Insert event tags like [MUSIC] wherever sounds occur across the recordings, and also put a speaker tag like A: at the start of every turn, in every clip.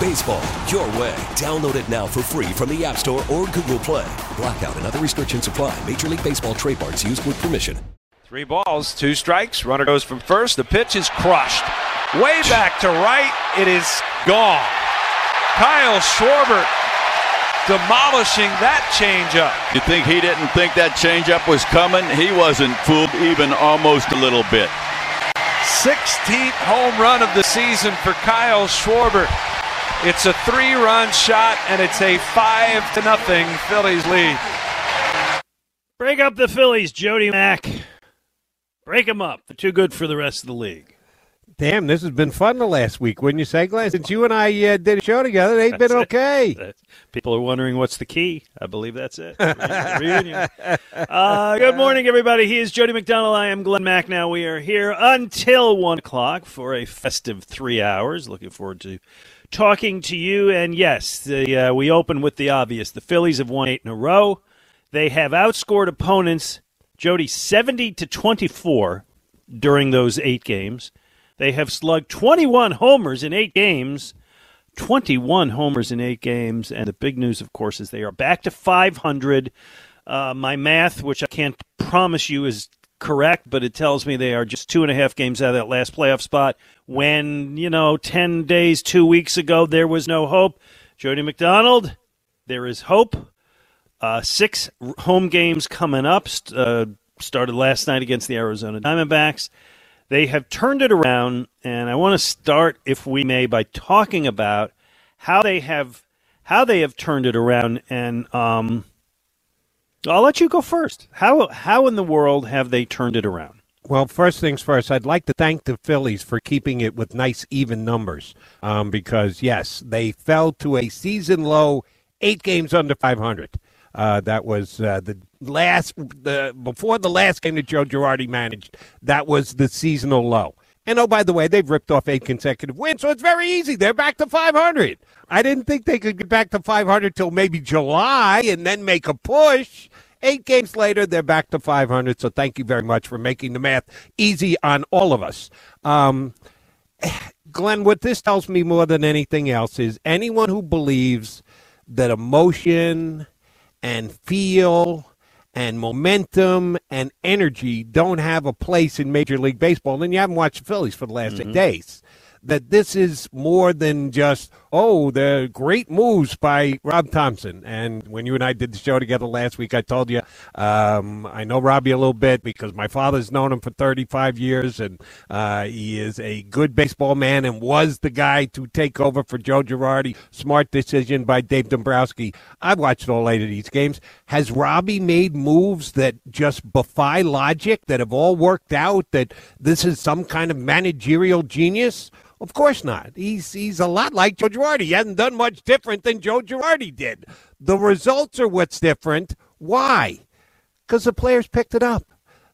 A: Baseball, your way. Download it now for free from the App Store or Google Play. Blackout and other restrictions apply. Major League Baseball trademarks used with permission.
B: Three balls, two strikes. Runner goes from first. The pitch is crushed. Way back to right. It is gone. Kyle Schwarber demolishing that changeup.
C: You think he didn't think that changeup was coming? He wasn't fooled even almost a little bit.
B: 16th home run of the season for Kyle Schwarber. It's a three-run shot, and it's a five to nothing Phillies lead.
D: Break up the Phillies, Jody Mack. Break them up. They're too good for the rest of the league.
E: Damn, this has been fun the last week, wouldn't you say, Glenn? Since you and I uh, did a show together, they've been okay. [LAUGHS]
D: That's- People are wondering what's the key. I believe that's it. Reunion. Uh, good morning, everybody. He is Jody McDonald. I am Glenn Mack. Now we are here until one o'clock for a festive three hours. Looking forward to talking to you. And yes, the, uh, we open with the obvious. The Phillies have won eight in a row. They have outscored opponents, Jody, seventy to twenty-four during those eight games. They have slugged 21 homers in eight games. 21 homers in eight games. And the big news, of course, is they are back to 500. Uh, my math, which I can't promise you is correct, but it tells me they are just two and a half games out of that last playoff spot. When, you know, 10 days, two weeks ago, there was no hope. Jody McDonald, there is hope. Uh, six home games coming up. Uh, started last night against the Arizona Diamondbacks. They have turned it around, and I want to start, if we may, by talking about how they have how they have turned it around. And um, I'll let you go first. How how in the world have they turned it around?
E: Well, first things first, I'd like to thank the Phillies for keeping it with nice, even numbers. Um, because, yes, they fell to a season low, eight games under 500. Uh, that was uh, the last, the before the last game that Joe Girardi managed. That was the seasonal low. And oh, by the way, they've ripped off eight consecutive wins, so it's very easy. They're back to 500. I didn't think they could get back to 500 till maybe July and then make a push. Eight games later, they're back to 500. So thank you very much for making the math easy on all of us. Um, [SIGHS] Glenn, what this tells me more than anything else is anyone who believes that emotion and feel and momentum and energy don't have a place in Major League Baseball, And then you haven't watched the Phillies for the last eight mm-hmm. days. That this is more than just, oh, the great moves by Rob Thomson. And when you and I did the show together last week, I told you um, I know Robbie a little bit because my father's known him for 35 years, and uh, he is a good baseball man and was the guy to take over for Joe Girardi. Smart decision by Dave Dombrowski. I've watched all eight of these games. Has Robbie made moves that just defy logic, that have all worked out, that this is some kind of managerial genius? Of course not. He's he's a lot like Joe Girardi. He hasn't done much different than Joe Girardi did. The results are what's different. Why? Because the players picked it up.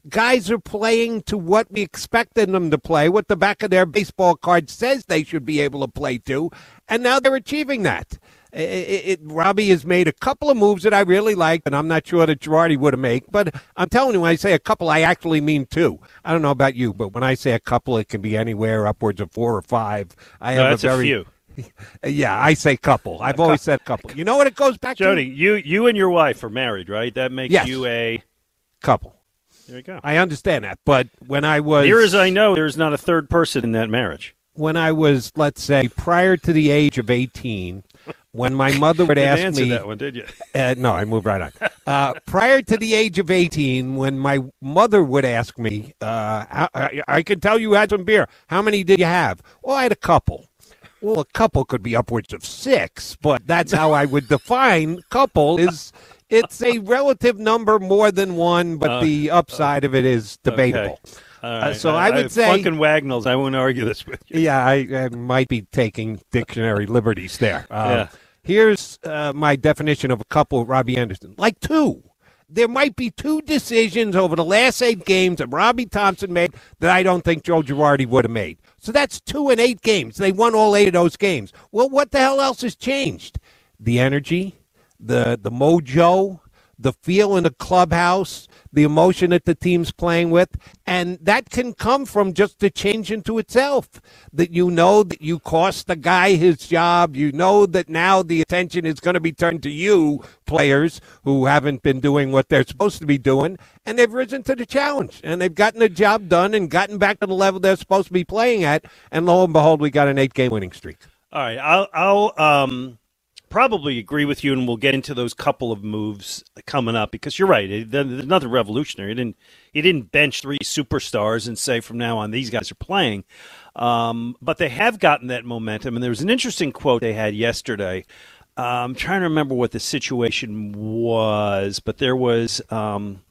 E: Guys are playing to what we expected them to play, what the back of their baseball card says they should be able to play to, and now they're achieving that. It, it, Robbie has made a couple of moves that I really like, and I'm not sure that Girardi would have made. But I'm telling you, when I say a couple, I actually mean two. I don't know about you, but when I say a couple, it can be anywhere upwards of four or five. I
D: No,
E: have
D: that's
E: a
D: a
E: very
D: few. [LAUGHS]
E: yeah, I say couple. I've always said couple. You know what it goes back
D: Jody,
E: to?
D: Jody, you you and your wife are married, right? That makes
E: Yes.
D: you a
E: Couple.
D: there you go.
E: I understand that, but when I was
D: Near as I know, there's not a third person in that marriage.
E: When I was, let's say, prior to the age of 18, when my mother would ask
D: answer
E: me.
D: that one, did you? [LAUGHS]
E: Uh, no, I moved right on. Uh, prior to the age of 18, when my mother would ask me, uh, I, I, I can tell you had some beer. How many did you have? Well, I had a couple. Well, a couple could be upwards of six, but that's how I would define couple is it's a relative number more than one, but the upside of it is debatable.
D: Okay. All
E: Uh, so I would say-
D: Funk and Wagnalls. I won't argue this with you.
E: Yeah, I, I might be taking dictionary liberties there. Uh, [LAUGHS]
D: Yeah.
E: Here's uh, my definition of a couple, Robbie Anderson. Like two. There might be two decisions over the last eight games that Robbie Thomson made that I don't think Joe Girardi would have made. So that's two in eight games. They won all eight of those games. Well, what the hell else has changed? The energy, the the mojo, the feel in the clubhouse, the emotion that the team's playing with, and that can come from just the change into itself. That you know that you cost the guy his job. You know that now the attention is going to be turned to you, players who haven't been doing what they're supposed to be doing, and they've risen to the challenge and they've gotten the job done and gotten back to the level they're supposed to be playing at. And lo and behold, we got an eight-game winning streak.
D: All right, I'll, I'll um, probably agree with you, and we'll get into those couple of moves coming up because you're right. It, there's nothing revolutionary. He didn't he didn't bench three superstars and say from now on these guys are playing, um, but they have gotten that momentum. And there was an interesting quote they had yesterday. Uh, I'm trying to remember what the situation was, but there was. Um,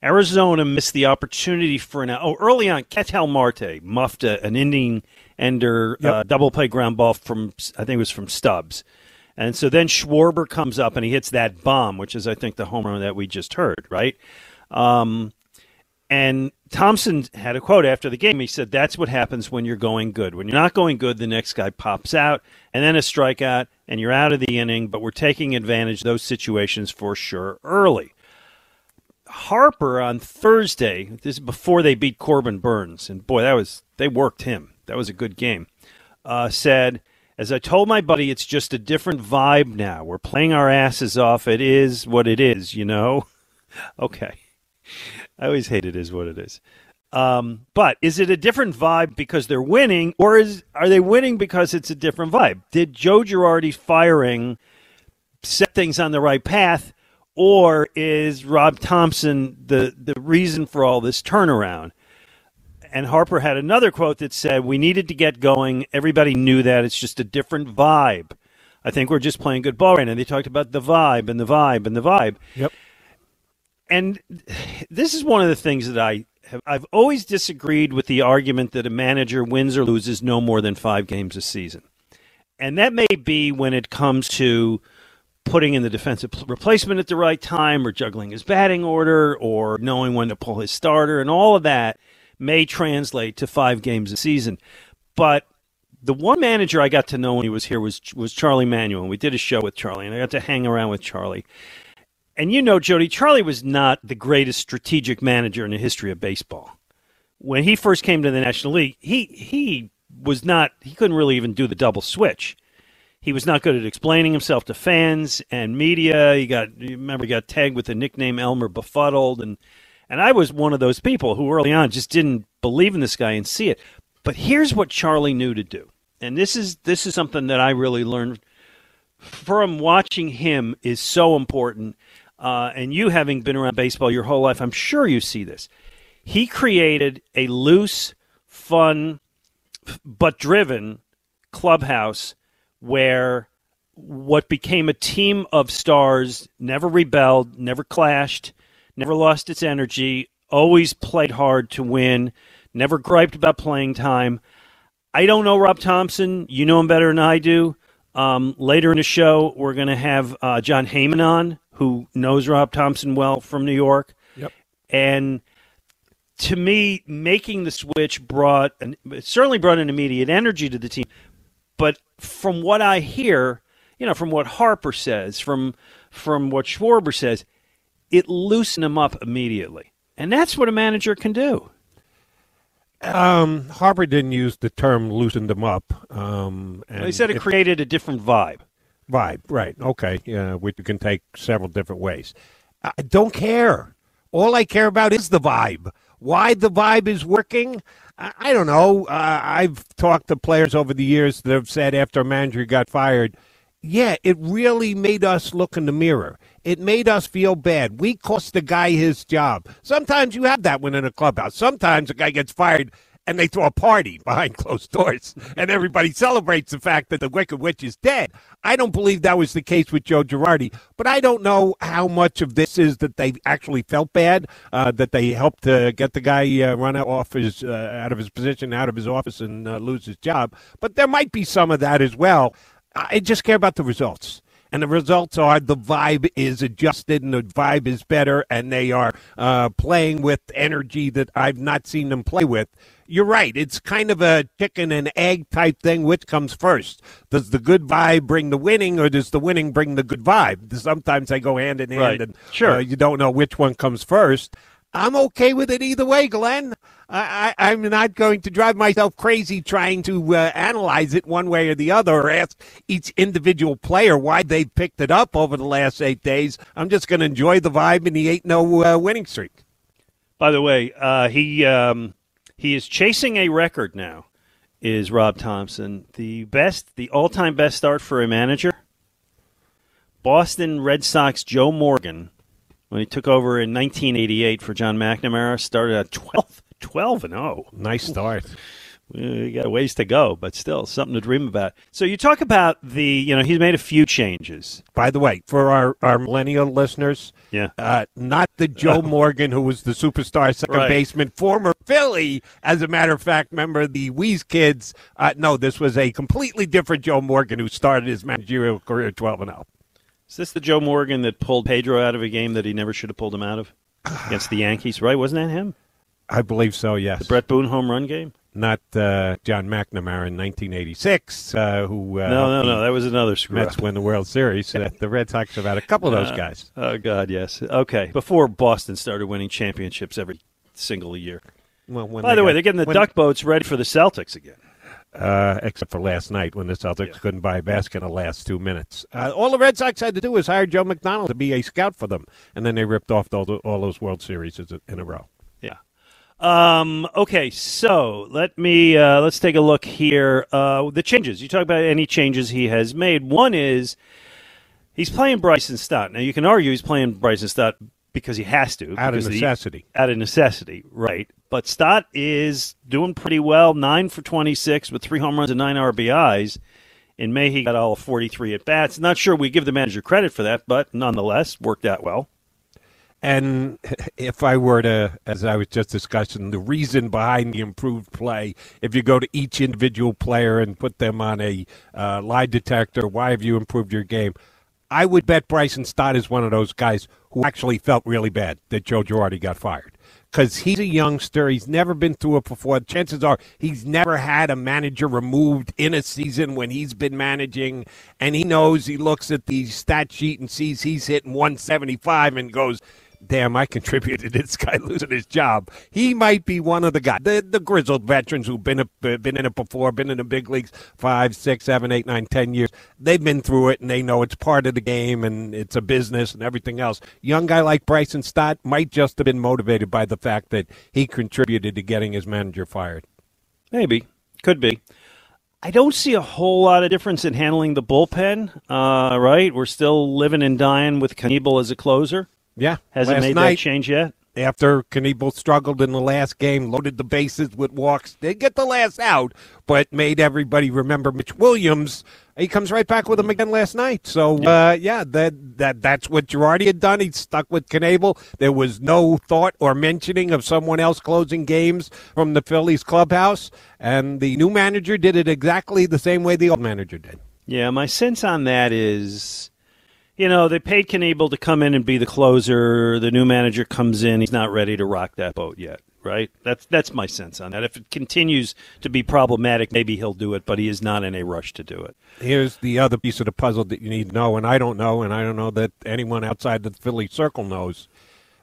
D: Arizona missed the opportunity for an oh early on. Ketel Marte muffed a, an inning ender uh, double play ground ball from I think it was from Stubbs, and so then Schwarber comes up and he hits that bomb, which is I think the home run that we just heard, right? Um, and Thomson had a quote after the game. He said, "That's what happens when you're going good. When you're not going good, the next guy pops out, and then a strikeout, and you're out of the inning. But we're taking advantage of those situations for sure early." Harper on Thursday, this is before they beat Corbin Burnes, and boy, that was they worked him. That was a good game. Uh, said, as I told my buddy, it's just a different vibe now. We're playing our asses off. It is what it is, you know. [LAUGHS] okay, I always hate it is what it is. Um, but is it a different vibe because they're winning, or is are they winning because it's a different vibe? Did Joe Girardi firing set things on the right path? or is Rob Thomson the the reason for all this turnaround? And Harper had another quote that said, "We needed to get going. Everybody knew that. It's just a different vibe. I think we're just playing good ball right now." They talked about the vibe and the vibe and the vibe.
E: Yep.
D: And this is one of the things that I have. I've always disagreed with the argument that a manager wins or loses no more than five games a season, and that may be when it comes to putting in the defensive replacement at the right time or juggling his batting order or knowing when to pull his starter and all of that may translate to five games a season. But the one manager I got to know when he was here was was Charlie Manuel. And we did a show with Charlie, and I got to hang around with Charlie. And you know, Jody, Charlie was not the greatest strategic manager in the history of baseball. When he first came to the National League, he he was not he couldn't really even do the double switch. He was not good at explaining himself to fans and media. He got you remember he got tagged with the nickname Elmer Befuddled and and I was one of those people who early on just didn't believe in this guy and see it. But here's what Charlie knew to do. And this is this is something that I really learned from watching him is so important. Uh, and you having been around baseball your whole life, I'm sure you see this. He created a loose, fun, but driven clubhouse where what became a team of stars never rebelled, never clashed, never lost its energy, always played hard to win, never griped about playing time. I don't know Rob Thomson. You know him better than I do. Um, later in the show, we're going to have uh, Jon Heyman on, who knows Rob Thomson well from New York.
E: Yep.
D: And to me, making the switch brought an, it certainly brought an immediate energy to the team. But from what I hear, you know, from what Harper says, from from what Schwarber says, it loosened him up immediately, and that's what a manager can do.
E: Um, Harper didn't use the term "loosened them up." Um, and
D: he said it
E: if-
D: created a different vibe.
E: vibe, right? Okay, yeah, which you can take several different ways. I don't care. All I care about is the vibe. Why the vibe is working? I, I don't know. Uh, I've talked to players over the years that have said after a manager got fired, yeah, it really made us look in the mirror. It made us feel bad. We cost the guy his job. Sometimes you have that when in a clubhouse. Sometimes a guy gets fired and they throw a party [LAUGHS] behind closed doors and everybody celebrates the fact that the Wicked Witch is dead. I don't believe that was the case with Joe Girardi, but I don't know how much of this is that they actually felt bad, uh, that they helped to get the guy uh, run off his uh, out of his position, out of his office, and uh, lose his job. But there might be some of that as well. I just care about the results. And the results are the vibe is adjusted and the vibe is better, and they are uh, playing with energy that I've not seen them play with you're right. It's kind of a chicken and egg type thing. Which comes first? Does the good vibe bring the winning, or does the winning bring the good vibe? Sometimes they go hand in hand,
D: right.
E: and
D: sure.
E: Uh, you don't know which one comes first. I'm okay with it either way, Glenn. I, am not going to drive myself crazy trying to uh, analyze it one way or the other or ask each individual player why they picked it up over the last eight days. I'm just going to enjoy the vibe and the 8 0 uh, winning streak.
D: By the way, uh, he um, he is chasing a record now. Is Rob Thomson. the best, the all-time best start for a manager? Boston Red Sox Joe Morgan, when he took over in 1988 for John McNamara, started at 12, 12 and 0.
E: Nice start
D: you got a ways to go, but still something to dream about. So you talk about the, you know, he's made a few changes.
E: By the way, for our, our millennial listeners,
D: yeah,
E: uh, not the Joe [LAUGHS] Morgan who was the superstar second right. baseman, former Philly, as a matter of fact, member of the Wheeze Kids. Uh, no, this was a completely different Joe Morgan who started his managerial career 12 and 0.
D: Is this the Joe Morgan that pulled Pedro out of a game that he never should have pulled him out of against the Yankees? Right? Wasn't that him?
E: I believe so. Yes.
D: The Bret Boone home run game
E: not uh, John McNamara in 1986, uh, who uh,
D: no, no, no, that was another screw.
E: Mets win the World Series. Uh, the Red Sox have had a couple of those
D: uh,
E: guys.
D: Oh God, yes. Okay, before Boston started winning championships every single year. Well, By the got, way, they're getting the when, duck boats ready for the Celtics again.
E: Uh, except for last night when the Celtics yeah. couldn't buy a basket in the last two minutes. Uh, all the Red Sox had to do was hire Joe McDonald to be a scout for them, and then they ripped off all, the, all those World Series in a row.
D: Um, okay, so let me uh, let's take a look here. Uh, the changes you talk about any changes he has made. One is he's playing Bryson Stott. Now you can argue he's playing Bryson Stott because he has to
E: out of necessity.
D: The, out of necessity, right? But Stott is doing pretty well. Nine for twenty six with three home runs and nine RBIs. In May, he got all 43 at bats. Not sure we give the manager credit for that, but nonetheless, worked out well.
E: And if I were to, as I was just discussing, the reason behind the improved play, if you go to each individual player and put them on a uh, lie detector, why have you improved your game? I would bet Bryson Stott is one of those guys who actually felt really bad that Joe Girardi got fired. Because he's a youngster. He's never been through it before. Chances are he's never had a manager removed in a season when he's been managing. And he knows he looks at the stat sheet and sees he's hitting 175 and goes, damn, I contributed to this guy [LAUGHS] losing his job. He might be one of the guys, the, the grizzled veterans who've been, a, been in it before, been in the big leagues five, six, seven, eight, nine, ten years. They've been through it and they know it's part of the game and it's a business and everything else. Young guy like Bryson Stott might just have been motivated by the fact that he contributed to getting his manager fired.
D: Maybe. Could be. I don't see a whole lot of difference in handling the bullpen. Uh, right, we're still living and dying with Knebel as a closer.
E: Yeah.
D: Hasn't made night, that change yet?
E: After Knebel struggled in the last game, loaded the bases with walks, did get the last out, but made everybody remember Mitch Williams. He comes right back with him again last night. So yeah, uh, yeah that that that's what Girardi had done. He stuck with Knebel. There was no thought or mentioning of someone else closing games from the Phillies clubhouse, and the new manager did it exactly the same way the old manager did.
D: Yeah, my sense on that is you know, they paid Knebel to come in and be the closer. The new manager comes in; he's not ready to rock that boat yet. Right? That's that's my sense on that. If it continues to be problematic, maybe he'll do it, but he is not in a rush to do it.
E: Here's the other piece of the puzzle that you need to know, and I don't know, and I don't know that anyone outside the Philly circle knows.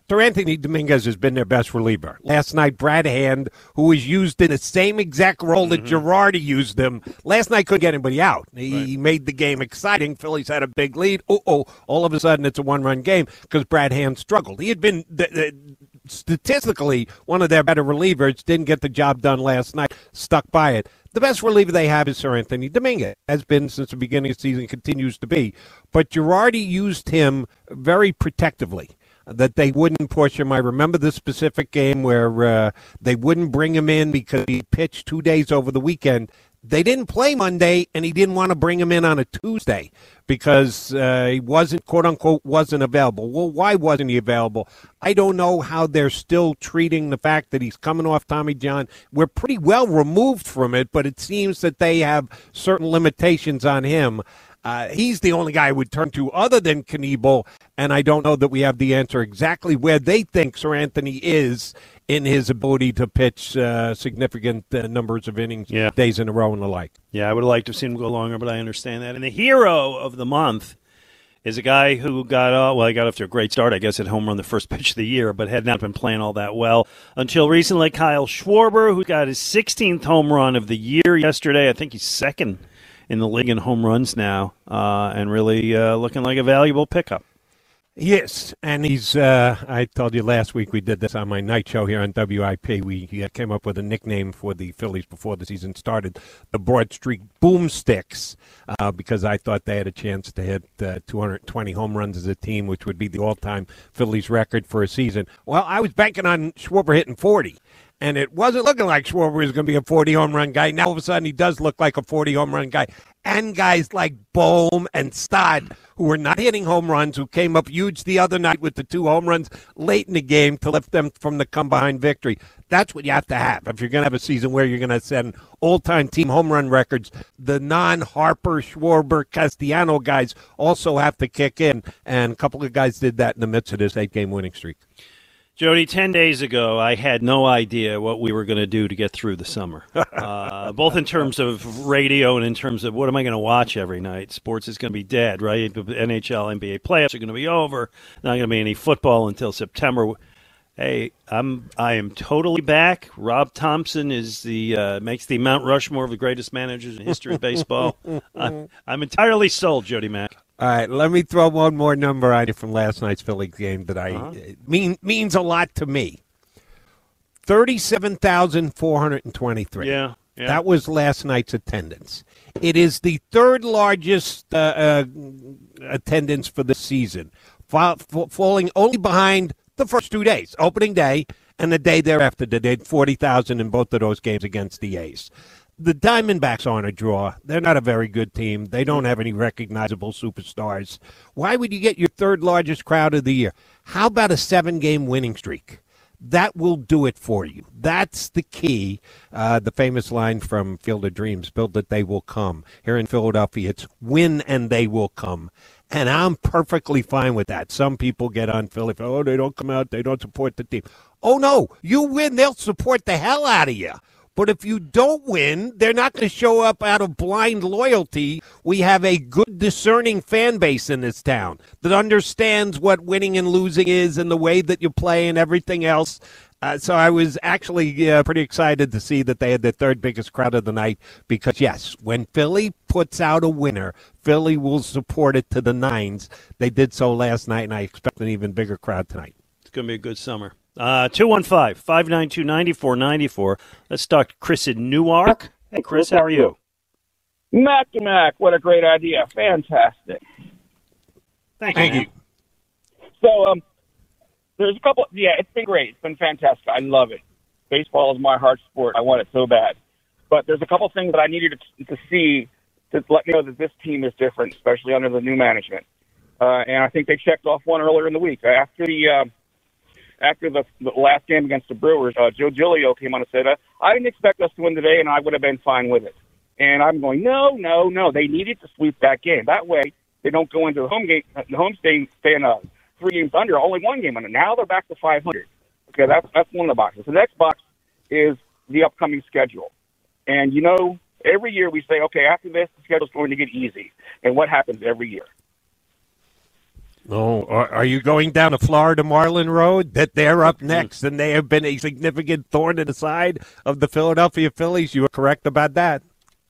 E: Seranthony Dominguez has been their best reliever. Last night, Brad Hand, who was used in the same exact role that mm-hmm. Girardi used him, last night couldn't get anybody out. He right. made the game exciting. Phillies had a big lead. Oh, oh, all of a sudden it's a one run game because Brad Hand struggled. He had been. The, the, statistically one of their better relievers. Didn't get the job done last night. Stuck by it. The best reliever they have is Seranthony Dominguez. Has been since the beginning of the season. Continues to be. But Girardi used him very protectively that they wouldn't push him. I remember the specific game where uh, they wouldn't bring him in because he pitched two days over the weekend. They didn't play Monday, and he didn't want to bring him in on a Tuesday because uh, he wasn't, quote unquote, wasn't available. Well, why wasn't he available? I don't know how they're still treating the fact that he's coming off Tommy John. We're pretty well removed from it, but it seems that they have certain limitations on him. Uh, he's the only guy I would turn to other than Knebel, and I don't know that we have the answer exactly where they think Seranthony is in his ability to pitch uh, significant uh, numbers of innings,
D: Yeah.
E: days in a row, and the like.
D: Yeah, I would have liked to have seen him go longer, but I understand that. And the hero of the month is a guy who got uh, well, he got off to a great start, I guess, at home run the first [LAUGHS] pitch of the year, but had not been playing all that well until recently. Kyle Schwarber, who got his 16th home run of the year yesterday. I think he's second in the league in home runs now, uh, and really uh, looking like a valuable pickup.
E: Yes, and he's. Uh, I told you last week we did this on my night show here on WIP. We uh, came up with a nickname for the Phillies before the season started, the Broad Street Boomsticks, uh, because I thought they had a chance to hit uh, 220 home runs as a team, which would be the all-time Phillies record for a season. Well, I was banking on Schwarber hitting 40. And it wasn't looking like Schwarber was going to be a 40 home run guy. Now all of a sudden he does look like a 40 home run guy. And guys like Bohm and Stott, who were not hitting home runs, who came up huge the other night with the two home runs late in the game to lift them from the come behind victory. That's what you have to have if you're going to have a season where you're going to set all time team home run records. The non Harper, Schwarber, Castellano guys also have to kick in. And a couple of guys did that in the midst of this eight game winning streak.
D: Jody, 10 days ago, I had no idea what we were going to do to get through the summer, [LAUGHS] uh, both in terms of radio and in terms of what am I going to watch every night. Sports is going to be dead, right? NHL, NBA playoffs are going to be over. Not going to be any football until September. Hey, I'm I am totally back. Rob Thomson is the uh, makes the Mount Rushmore of the greatest managers in history of baseball. [LAUGHS] I'm, I'm entirely sold, Jody Mack.
E: All right, let me throw one more number on you from last night's Phillies game that I it mean means a lot to me. Thirty-seven thousand four hundred and twenty-three.
D: Yeah, yeah.
E: that was last night's attendance. It is the third largest uh, uh, attendance for the season, fa- fa- falling only behind the first two days, opening day and the day thereafter. They did forty thousand in both of those games against the A's the Diamondbacks aren't a draw. They're not a very good team. They don't have any recognizable superstars. Why would you get your third largest crowd of the year? How about a seven game winning streak? That will do it for you. That's the key. Uh, the famous line from Field of Dreams build that they will come. Here in Philadelphia, it's win and they will come. And I'm perfectly fine with that. Some people get on Philly, oh, they don't come out, they don't support the team. Oh, no, you win, they'll support the hell out of you. But if you don't win, they're not going to show up out of blind loyalty. We have a good, discerning fan base in this town that understands what winning and losing is and the way that you play and everything else. Uh, so I was actually uh, pretty excited to see that they had the third biggest crowd of the night because, yes, when Philly puts out a winner, Philly will support it to the nines. They did so last night, and I expect an even bigger crowd tonight.
D: It's going to be a good summer. Uh, 215 592 9494. Let's talk to Chris in Newark. Hey, Chris, how are you?
F: Mac to Mac, what a great idea. Fantastic.
D: Thank,
E: you.
D: Thank
E: you.
F: So, um, there's a couple, yeah, it's been great. It's been fantastic. I love it. Baseball is my heart sport. I want it so bad. But there's a couple things that I needed to, to see to let me know that this team is different, especially under the new management. Uh, and I think they checked off one earlier in the week. After the, uh, after the, the last game against the Brewers, uh, Joe Giglio came on and said, uh, I didn't expect us to win today, and I would have been fine with it. And I'm going, no, no, no. They needed to sweep that game. That way, they don't go into the home game, the home staying, staying uh, three games under, only one game under. Now they're back to 500. Okay, that's that's one of the boxes. The next box is the upcoming schedule. And you know, every year we say, okay, after this, the schedule's going to get easy. And what happens every year?
E: Oh, are, you going down a Florida Marlin Road? That they're up next, and they have been a significant thorn in the side of the Philadelphia Phillies. You are correct about that.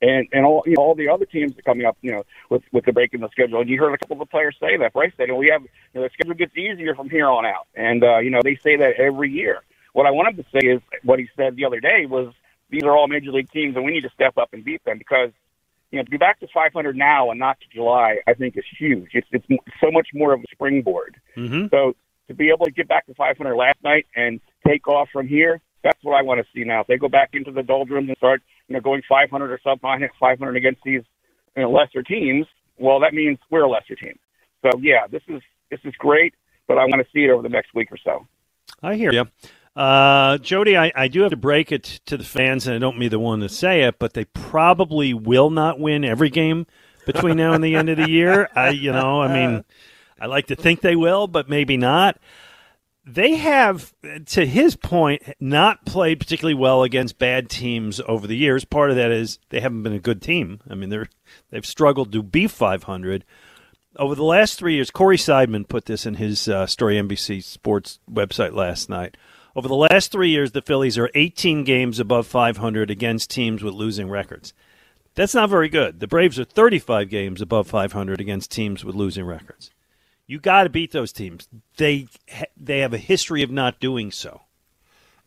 F: and and all you know, all the other teams are coming up, you know, with with the break in the schedule. And you heard a couple of the players say that. Bryce said, "We have you know, the schedule gets easier from here on out," and uh, you know they say that every year. What I wanted to say is what he said the other day was these are all major league teams, and we need to step up and beat them because you know to be back to 500 now and not to July, I think is huge. It's it's so much more of a springboard.
D: Mm-hmm.
F: So to be able to get back to 500 last night and take off from here, that's what I want to see now. If they go back into the doldrums and start, you know, going 500 or something, 500 against these you know, lesser teams, well, that means we're a lesser team. So yeah, this is this is great, but I want to see it over the next week or so.
D: I hear you. Uh, Jody, I, I do have to break it to the fans, and I don't mean the one to say it, but they probably will not win every game between now and the end of the year. [LAUGHS] I, you know, I mean, I like to think they will, but maybe not. They have, to his point, not played particularly well against bad teams over the years. Part of that is they haven't been a good team. I mean, they're they've struggled to be 500 over the last three years. Corey Seidman put this in his uh, story NBC Sports website last night. Over the last three years, the Phillies are 18 games above 500 against teams with losing records. That's not very good. The Braves are 35 games above 500 against teams with losing records. You got to beat those teams. They they have a history of not doing so.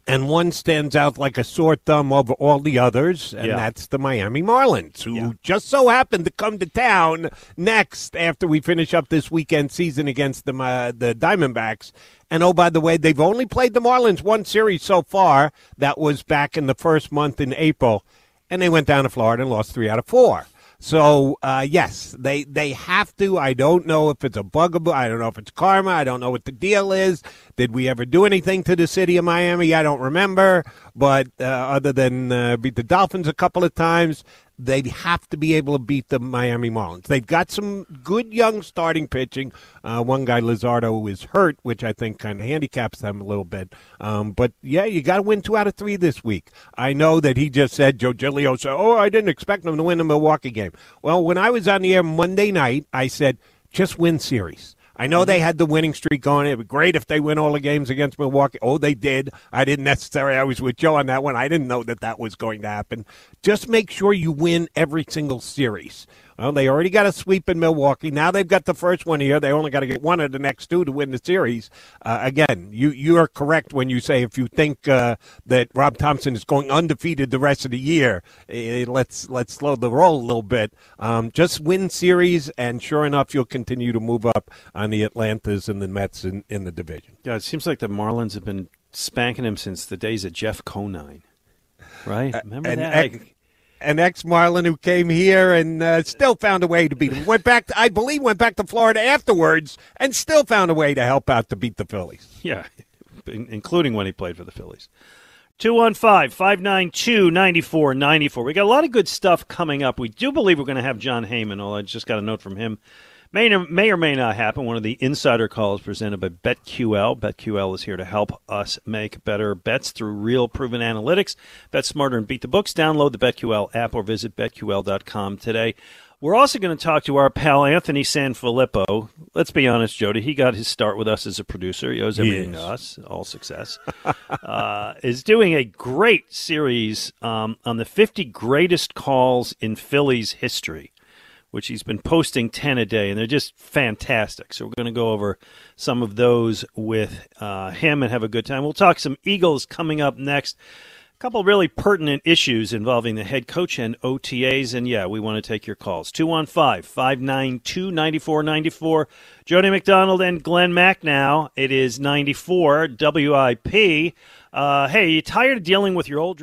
E: And one stands out like a sore thumb over all the others, and
D: Yeah.
E: that's the Miami Marlins, who
D: Yeah.
E: just so happened to come to town next after we finish up this weekend season against the uh, the Diamondbacks. And oh, by the way, they've only played the Marlins one series so far. That was back in the first month in April, and they went down to Florida and lost three out of four. So uh, yes, they they have to. I don't know if it's a bugaboo. I don't know if it's karma. I don't know what the deal is. Did we ever do anything to the city of Miami? I don't remember. But uh, other than uh, beat the Dolphins a couple of times, they have to be able to beat the Miami Marlins. They've got some good young starting pitching. Uh, one guy, Luzardo, is hurt, which I think kind of handicaps them a little bit. Um, but yeah, you got to win two out of three this week. I know that he just said, Joe Giglio said, oh, I didn't expect them to win the Milwaukee game. Well, when I was on the air Monday night, I said, just win series. I know they mhm. had the winning streak going. It'd be great if they win all the games against Milwaukee. Oh, they did. I didn't necessarily. I was with Joe on that one. I didn't know that that was going to happen. Just make sure you win every single series. Well, they already got a sweep in Milwaukee. Now they've got the first one here. They only got to get one of the next two to win the series. Uh, again, you you are correct when you say if you think uh, that Rob Thomson is going undefeated the rest of the year, eh, let's let's slow the roll a little bit. Um, just win series, and sure enough, you'll continue to move up on the Atlantas and the Mets in, in the division.
D: Yeah, it seems like the Marlins have been spanking him since the days of Jeff Conine. Right? Remember
E: and
D: that?
E: ex-
D: Like-
E: an ex Marlin who came here and uh, still found a way to beat him. Went back, to, I believe, went back to Florida afterwards and still found a way to help out to beat the Phillies.
D: Yeah, in- including when he played for the Phillies. 215 592 9494. We got a lot of good stuff coming up. We do believe we're going to have Jon Heyman, although I just got a note from him. May or, may or may not happen. One of the insider calls presented by BetQL. BetQL is here to help us make better bets through real proven analytics. Bet smarter and beat the books. Download the BetQL app or visit betql.com today. We're also going to talk to our pal Anthony Sanfilippo. Let's be honest, Jody. He got his start with us as a producer. He owes everything to us. All success. [LAUGHS] uh, is doing a great series um, on the 50 greatest calls in Phillies history, which he's been posting 10 a day, and they're just fantastic. So we're going to go over some of those with uh, him and have a good time. We'll talk some Eagles coming up next. A couple really pertinent issues involving the head coach and OTAs. And yeah, we want to take your calls. 215 592 9494. Jody McDonald and Glenn Macnow. It is 94 WIP. Uh, hey, you tired of dealing with your old.